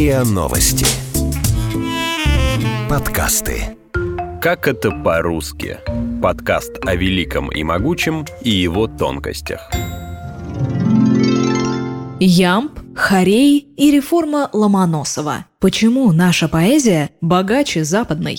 РИА Новости. Подкасты. Как это по-русски? Подкаст о великом и могучем и его тонкостях. Ямб, Харей и реформа Ломоносова. Почему наша поэзия богаче западной?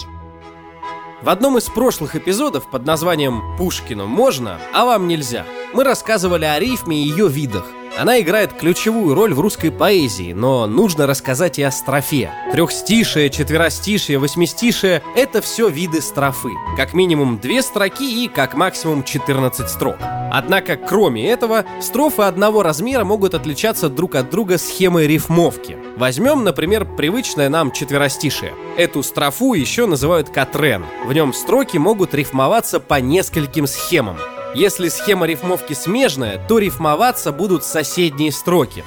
В одном из прошлых эпизодов под названием «Пушкину можно, а вам нельзя» мы рассказывали о рифме и ее видах. Она играет ключевую роль в русской поэзии, но нужно рассказать и о строфе. Трехстишие, четверостишие, восьмистишие — это все виды строфы. Как минимум две строки и как максимум 14 строк. Однако, кроме этого, строфы одного размера могут отличаться друг от друга схемой рифмовки. Возьмем, например, привычное нам четверостишие. Эту строфу еще называют катрен. В нем строки могут рифмоваться по нескольким схемам. Если схема рифмовки смежная, то рифмоваться будут соседние строки.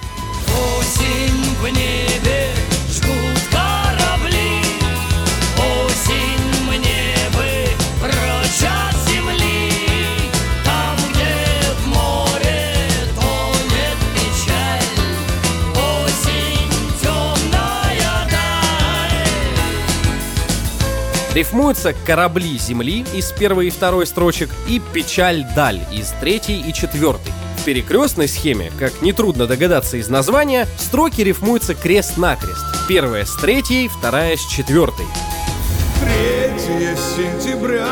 Рифмуются корабли земли из первой и второй строчек и печаль даль из третьей и четвертой. В перекрестной схеме, как нетрудно догадаться из названия, строки рифмуются крест-накрест. Первая с третьей, вторая с четвертой. 3 сентября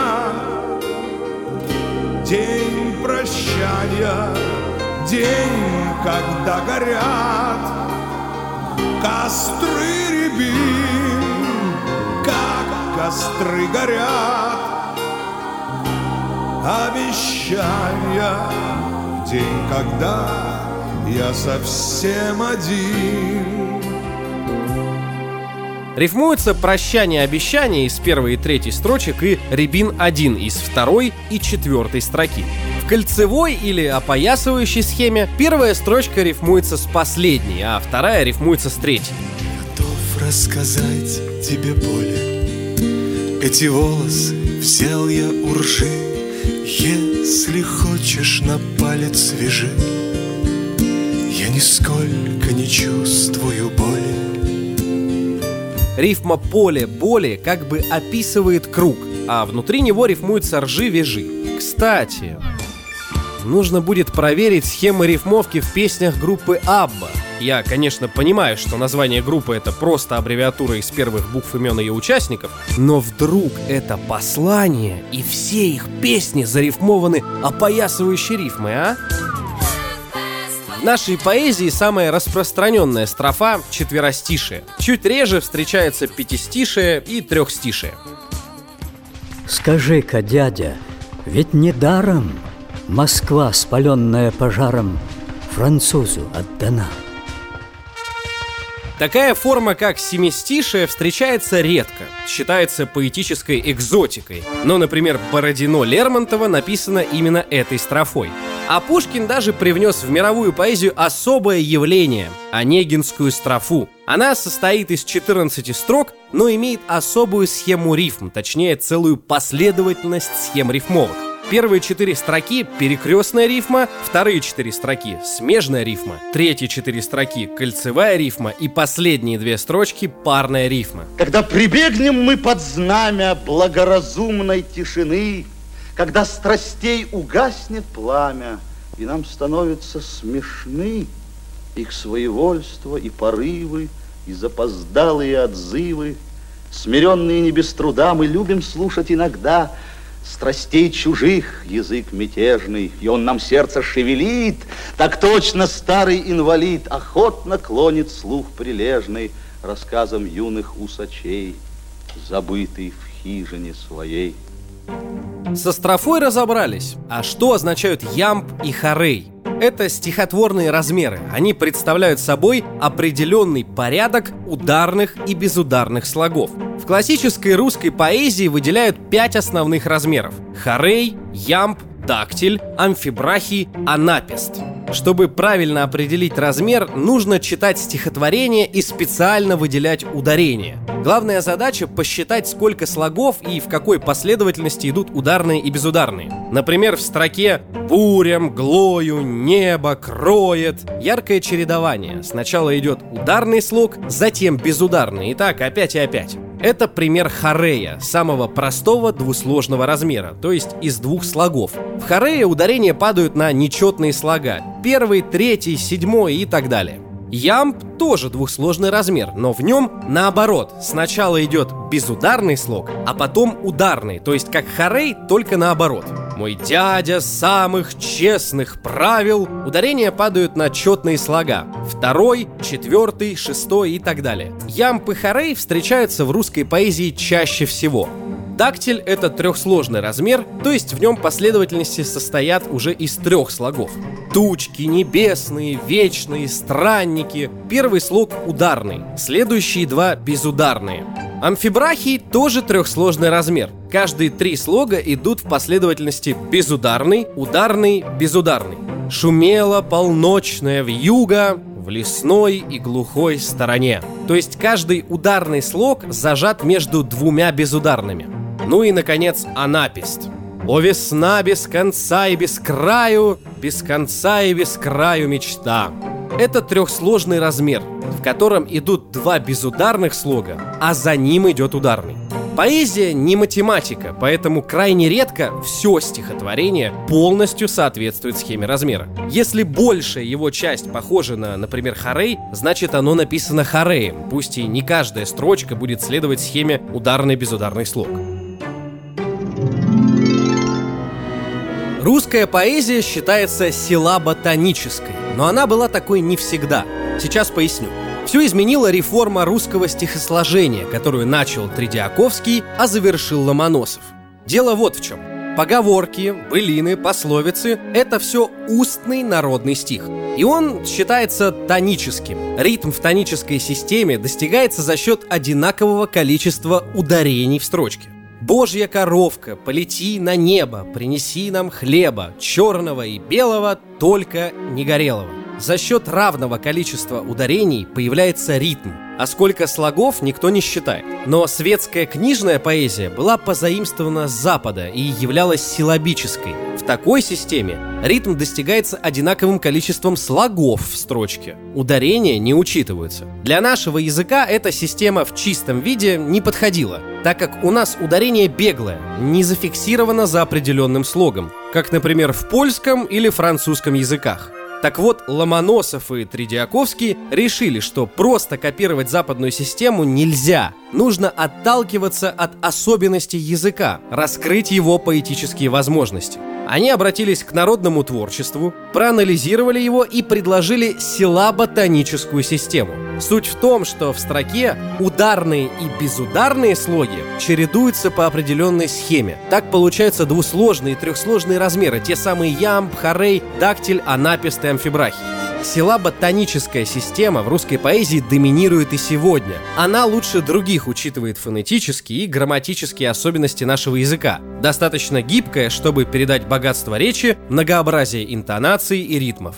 День прощания День, когда горят Костры рябин Как костры горят Обещания в День, когда я совсем один Рифмуется прощание обещания из первой и третьей строчек и рябин 1 из второй и четвертой строки. В кольцевой или опоясывающей схеме первая строчка рифмуется с последней, а вторая рифмуется с третьей. готов рассказать тебе более Эти волосы взял я у ржи Если хочешь на палец свяжи Я нисколько не чувствую боли Рифма поле боли как бы описывает круг, а внутри него рифмуется ржи-вяжи. Кстати, нужно будет проверить схемы рифмовки в песнях группы Абба. Я, конечно, понимаю, что название группы это просто аббревиатура из первых букв имен ее участников, но вдруг это послание, и все их песни зарифмованы опоясывающей рифмой, а? В нашей поэзии самая распространенная строфа – четверостишие. Чуть реже встречается пятистишие и трехстишие. Скажи-ка, дядя, ведь недаром Москва, спаленная пожаром, французу отдана. Такая форма, как семистишие, встречается редко, считается поэтической экзотикой. Но, например, Бородино Лермонтова написано именно этой строфой. А Пушкин даже привнес в мировую поэзию особое явление – онегинскую строфу. Она состоит из 14 строк, но имеет особую схему рифм, точнее целую последовательность схем рифмовок. Первые четыре строки – перекрестная рифма, вторые четыре строки – смежная рифма, третьи четыре строки – кольцевая рифма и последние две строчки – парная рифма. Когда прибегнем мы под знамя благоразумной тишины, когда страстей угаснет пламя, и нам становятся смешны их своевольство и порывы, и запоздалые отзывы, смиренные не без труда, мы любим слушать иногда страстей чужих язык мятежный, и он нам сердце шевелит, так точно старый инвалид охотно клонит слух прилежный рассказам юных усачей, забытый в хижине своей. Со строфой разобрались. А что означают ямб и харей? Это стихотворные размеры. Они представляют собой определенный порядок ударных и безударных слогов. Классической русской поэзии выделяют пять основных размеров. Харей, ямб, дактиль, амфибрахий, анапест. Чтобы правильно определить размер, нужно читать стихотворение и специально выделять ударение. Главная задача — посчитать, сколько слогов и в какой последовательности идут ударные и безударные. Например, в строке «буря, мглою, небо, кроет» яркое чередование. Сначала идет ударный слог, затем безударный. И так опять и опять. Это пример хорея, самого простого двусложного размера, то есть из двух слогов. В хорее ударения падают на нечетные слога. Первый, третий, седьмой и так далее. Ямб тоже двухсложный размер, но в нем наоборот. Сначала идет безударный слог, а потом ударный, то есть как хорей, только наоборот. Мой дядя самых честных правил. Ударения падают на четные слога. Второй, четвертый, шестой и так далее. Ямб и хорей встречаются в русской поэзии чаще всего. Дактиль — это трехсложный размер, то есть в нем последовательности состоят уже из трех слогов. Тучки небесные, вечные, странники. Первый слог ударный, следующие два безударные. Амфибрахий тоже трехсложный размер. Каждые три слога идут в последовательности безударный, ударный, безударный. Шумела полночная вьюга в лесной и глухой стороне. То есть каждый ударный слог зажат между двумя безударными. Ну и, наконец, анапист. О весна без конца и без краю, без конца и без краю мечта. Это трехсложный размер, в котором идут два безударных слога, а за ним идет ударный. Поэзия не математика, поэтому крайне редко все стихотворение полностью соответствует схеме размера. Если большая его часть похожа на, например, хорей, значит оно написано хореем, пусть и не каждая строчка будет следовать схеме ударный-безударный слог. Русская поэзия считается силаботонической, но она была такой не всегда. Сейчас поясню. Все изменила реформа русского стихосложения, которую начал Тредиаковский, а завершил Ломоносов. Дело вот в чем. Поговорки, былины, пословицы — это все устный народный стих. И он считается тоническим. Ритм в тонической системе достигается за счет одинакового количества ударений в строчке. Божья коровка, полети на небо, принеси нам хлеба, черного и белого, только не горелого. За счет равного количества ударений появляется ритм, а сколько слогов никто не считает. Но светская книжная поэзия была позаимствована с Запада и являлась силабической. В такой системе ритм достигается одинаковым количеством слогов в строчке. Ударения не учитываются. Для нашего языка эта система в чистом виде не подходила, так как у нас ударение беглое, не зафиксировано за определенным слогом, как, например, в польском или французском языках. Так вот, Ломоносов и Тридиаковский решили, что просто копировать западную систему нельзя. Нужно отталкиваться от особенностей языка, раскрыть его поэтические возможности. Они обратились к народному творчеству, проанализировали его и предложили силаботоническую систему. Суть в том, что в строке ударные и безударные слоги чередуются по определенной схеме. Так получаются двусложные и трехсложные размеры, те самые ямб, хорей, дактиль, анапист и амфибрахий. Силаботоническая система в русской поэзии доминирует и сегодня. Она лучше других учитывает фонетические и грамматические особенности нашего языка. Достаточно гибкая, чтобы передать богатство речи, многообразие интонаций и ритмов.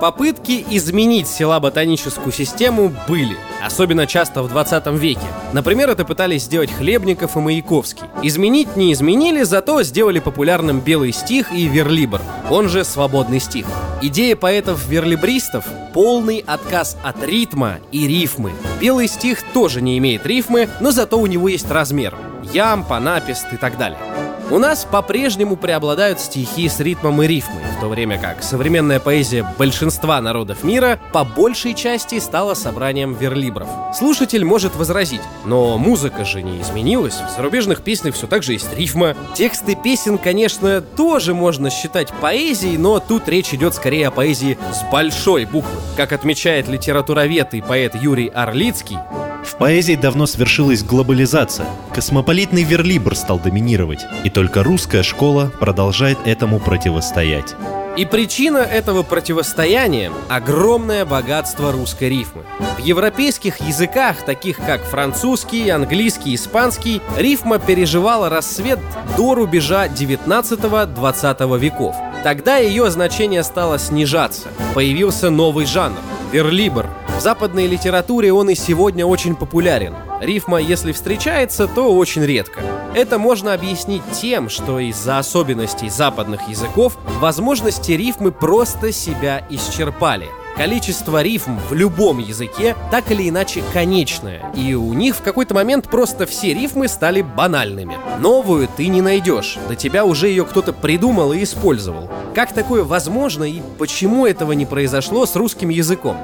Попытки изменить силаботоническую систему были, особенно часто в 20 веке. Например, это пытались сделать Хлебников и Маяковский. Изменить не изменили, зато сделали популярным белый стих и верлибр, он же свободный стих. Идея поэтов-верлибристов — полный отказ от ритма и рифмы. Белый стих тоже не имеет рифмы, но зато у него есть размер — ям, панапист и так далее. У нас по-прежнему преобладают стихи с ритмом и рифмой, в то время как современная поэзия большинства народов мира по большей части стала собранием верлибров. Слушатель может возразить, но музыка же не изменилась, в зарубежных песнях все так же есть рифма. Тексты песен, конечно, тоже можно считать поэзией, но тут речь идет скорее о поэзии с большой буквы. Как отмечает литературовед и поэт Юрий Орлицкий, в поэзии давно свершилась глобализация. Космополитный верлибр стал доминировать, и только русская школа продолжает этому противостоять. И причина этого противостояния – огромное богатство русской рифмы. В европейских языках, таких как французский, английский, испанский, рифма переживала рассвет до рубежа 19-20 веков. Тогда ее значение стало снижаться. Появился новый жанр – верлибр. Западной литературе он и сегодня очень популярен. Рифма, если встречается, то очень редко. Это можно объяснить тем, что из-за особенностей западных языков возможности рифмы просто себя исчерпали. Количество рифм в любом языке так или иначе конечное, и у них в какой-то момент просто все рифмы стали банальными. Новую ты не найдешь, до тебя уже ее кто-то придумал и использовал. Как такое возможно и почему этого не произошло с русским языком?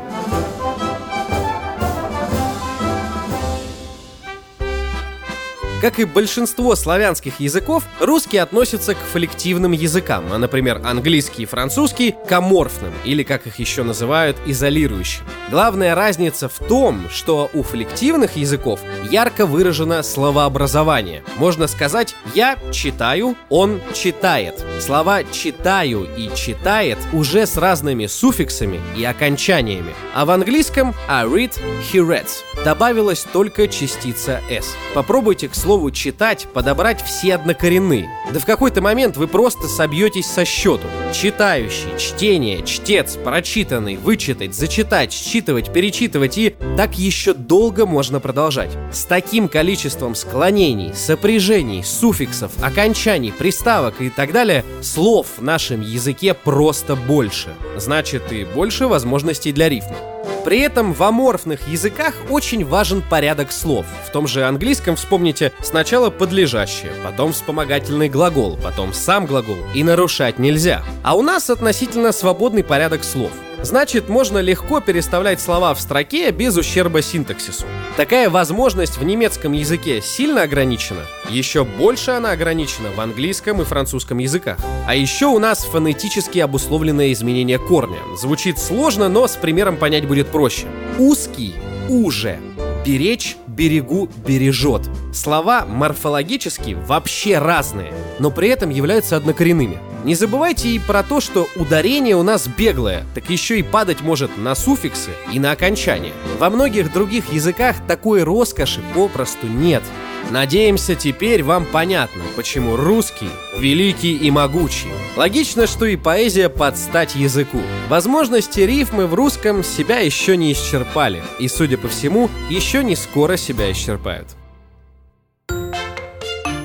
Как и большинство славянских языков, русский относится к фоллективным языкам, а, например, английский и французский — к аморфным, или, как их еще называют, изолирующим. Главная разница в том, что у фоллективных языков ярко выражено словообразование. Можно сказать «я читаю», «он читает». Слова «читаю» и «читает» уже с разными суффиксами и окончаниями. А в английском «I read», «he reads» добавилась только частица «s». Попробуйте к слову «читать» подобрать все однокоренные. Да в какой-то момент вы просто собьетесь со счету. Читающий, чтение, чтец, прочитанный, вычитать, зачитать, считывать, перечитывать и так еще долго можно продолжать. С таким количеством склонений, сопряжений, суффиксов, окончаний, приставок и так далее, слов в нашем языке просто больше. Значит и больше возможностей для рифма. При этом в аморфных языках очень важен порядок слов. В том же английском вспомните сначала подлежащее, потом вспомогательный глагол, потом сам глагол. И нарушать нельзя. А у нас относительно свободный порядок слов. Значит, можно легко переставлять слова в строке без ущерба синтаксису. Такая возможность в немецком языке сильно ограничена. Еще больше она ограничена в английском и французском языках. А еще у нас фонетически обусловленное изменение корня. Звучит сложно, но с примером понять будет проще. Узкий – уже. Беречь, берегу, бережет. Слова морфологически вообще разные, но при этом являются однокоренными. Не забывайте и про то, что ударение у нас беглое, так еще и падать может на суффиксы и на окончание. Во многих других языках такой роскоши попросту нет. Надеемся, теперь вам понятно, почему русский великий и могучий. Логично, что и поэзия под стать языку. Возможности рифмы в русском себя еще не исчерпали, и, судя по всему, еще не скоро себя исчерпают.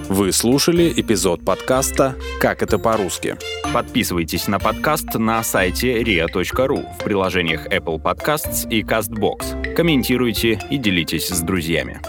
Вы слушали эпизод подкаста «Как это по-русски». Подписывайтесь на подкаст на сайте ria.ru в приложениях Apple Podcasts и CastBox. Комментируйте и делитесь с друзьями.